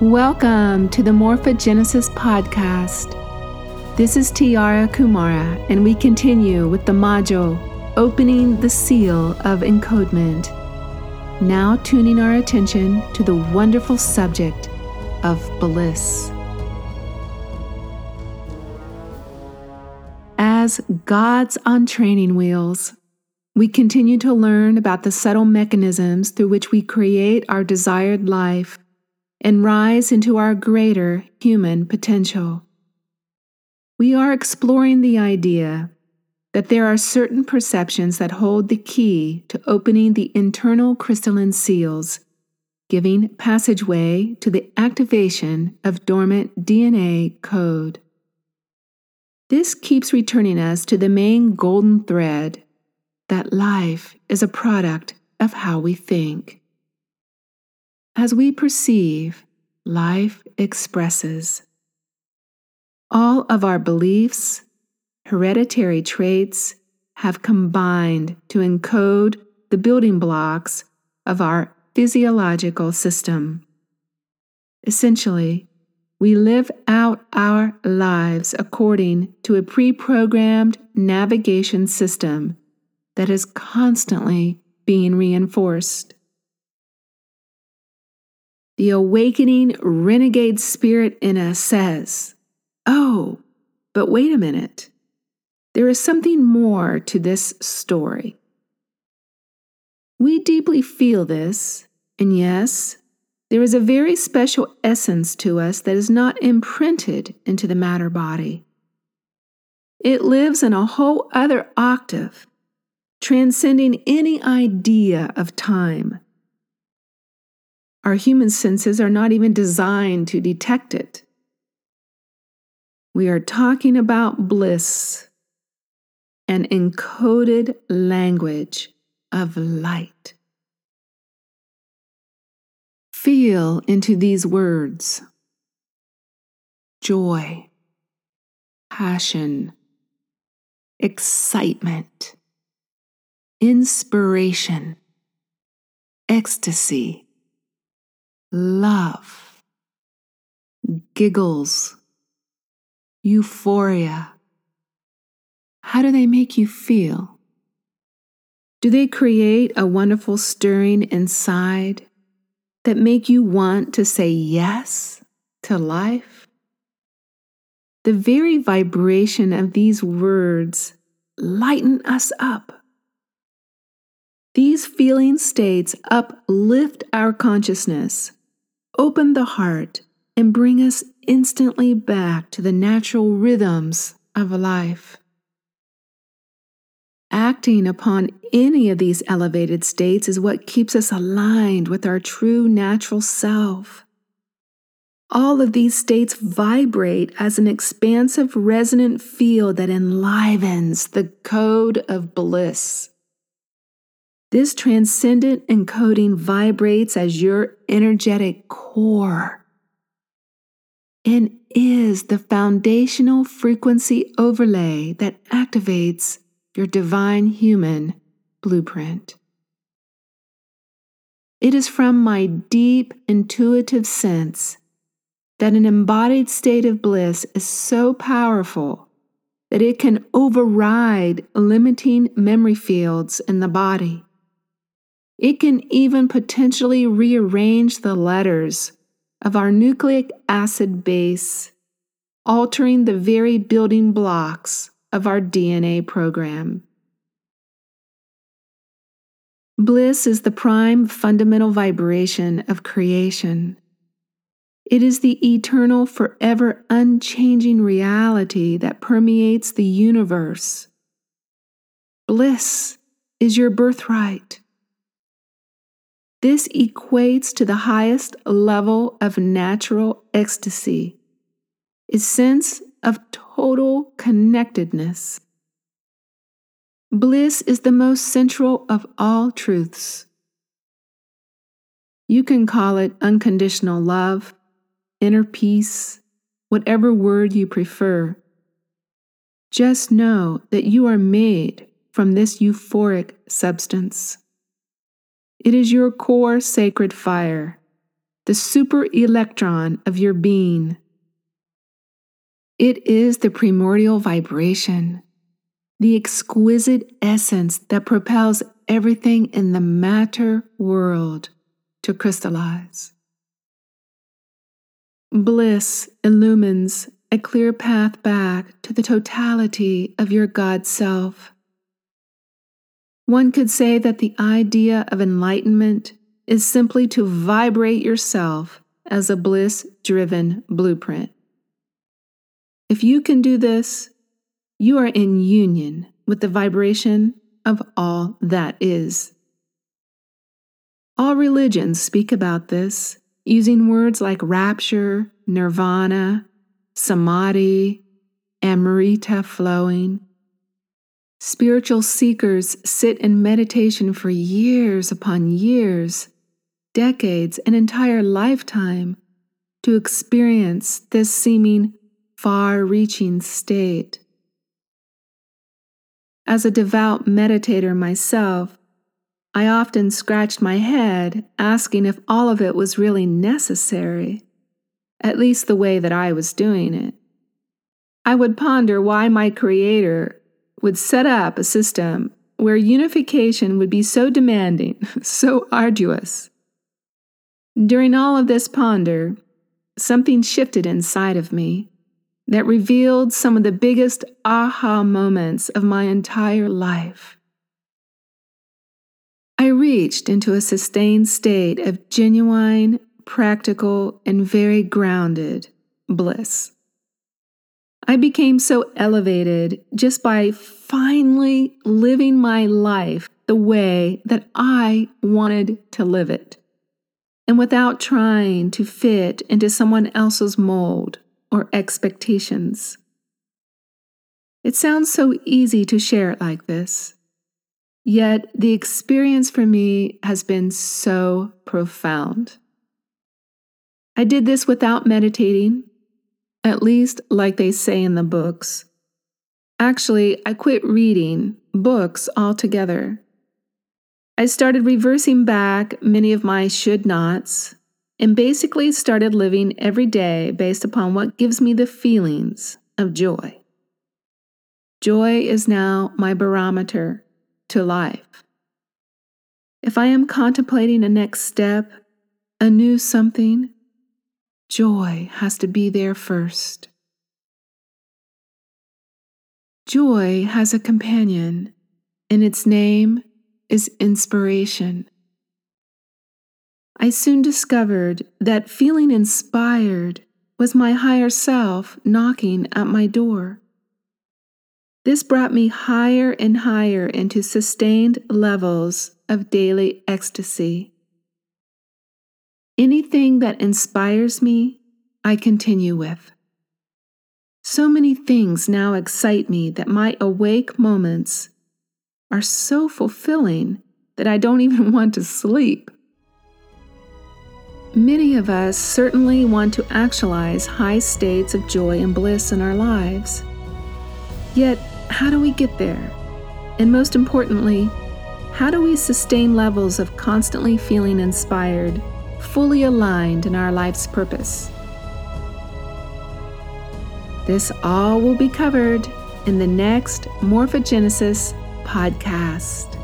Welcome to the Morphogenesis podcast. This is Tiara Kumara, and we continue with the module Opening the Seal of Encodement. Now, tuning our attention to the wonderful subject of bliss. As gods on training wheels, we continue to learn about the subtle mechanisms through which we create our desired life and rise into our greater human potential. We are exploring the idea that there are certain perceptions that hold the key to opening the internal crystalline seals, giving passageway to the activation of dormant DNA code. This keeps returning us to the main golden thread that life is a product of how we think. As we perceive, life expresses. All of our beliefs, hereditary traits have combined to encode the building blocks of our physiological system. Essentially, we live out our lives according to a pre programmed navigation system that is constantly being reinforced. The awakening renegade spirit in us says, Oh, but wait a minute. There is something more to this story. We deeply feel this, and yes, there is a very special essence to us that is not imprinted into the matter body. It lives in a whole other octave, transcending any idea of time. Our human senses are not even designed to detect it. We are talking about bliss, an encoded language of light. Feel into these words joy, passion, excitement, inspiration, ecstasy love, giggles, euphoria. How do they make you feel? Do they create a wonderful stirring inside that make you want to say yes to life? The very vibration of these words lighten us up. These feeling states uplift our consciousness open the heart and bring us instantly back to the natural rhythms of life. Acting upon any of these elevated states is what keeps us aligned with our true natural self. All of these states vibrate as an expansive resonant field that enlivens the code of bliss. This transcendent encoding vibrates as your energetic core and is the foundational frequency overlay that activates your divine human blueprint. It is from my deep intuitive sense that an embodied state of bliss is so powerful that it can override limiting memory fields in the body it can even potentially rearrange the letters of our nucleic acid base, altering the very building blocks of our DNA program. Bliss is the prime fundamental vibration of creation. It is the eternal, forever unchanging reality that permeates the universe. Bliss is your birthright. This equates to the highest level of natural ecstasy, a sense of total connectedness. Bliss is the most central of all truths. You can call it unconditional love, inner peace, whatever word you prefer. Just know that you are made from this euphoric substance. It is your core sacred fire, the super electron of your being. It is the primordial vibration, the exquisite essence that propels everything in the matter world to crystallize. Bliss illumines a clear path back to the totality of your God self. One could say that the idea of enlightenment is simply to vibrate yourself as a bliss driven blueprint. If you can do this, you are in union with the vibration of all that is. All religions speak about this using words like rapture, nirvana, samadhi, amrita flowing. Spiritual seekers sit in meditation for years upon years, decades, an entire lifetime to experience this seeming far reaching state. As a devout meditator myself, I often scratched my head asking if all of it was really necessary, at least the way that I was doing it. I would ponder why my Creator would set up a system where unification would be so demanding, so arduous. During all of this ponder, something shifted inside of me that revealed some of the biggest aha moments of my entire life. I reached into a sustained state of genuine, practical, and very grounded bliss. I became so elevated just by finally living my life the way that I wanted to live it, and without trying to fit into someone else's mold or expectations. It sounds so easy to share it like this. Yet the experience for me has been so profound. I did this without meditating, at least like they say in the books. Actually, I quit reading books altogether. I started reversing back many of my should nots and basically started living every day based upon what gives me the feelings of joy. Joy is now my barometer to life. If I am contemplating a next step, a new something, joy has to be there first. Joy has a companion, and its name is inspiration. I soon discovered that feeling inspired was my higher self knocking at my door. This brought me higher and higher into sustained levels of daily ecstasy. Anything that inspires me, I continue with. So many things now excite me that my awake moments are so fulfilling that I don't even want to sleep. Many of us certainly want to actualize high states of joy and bliss in our lives. Yet, how do we get there? And most importantly, how do we sustain levels of constantly feeling inspired, fully aligned in our life's purpose? This all will be covered in the next Morphogenesis podcast.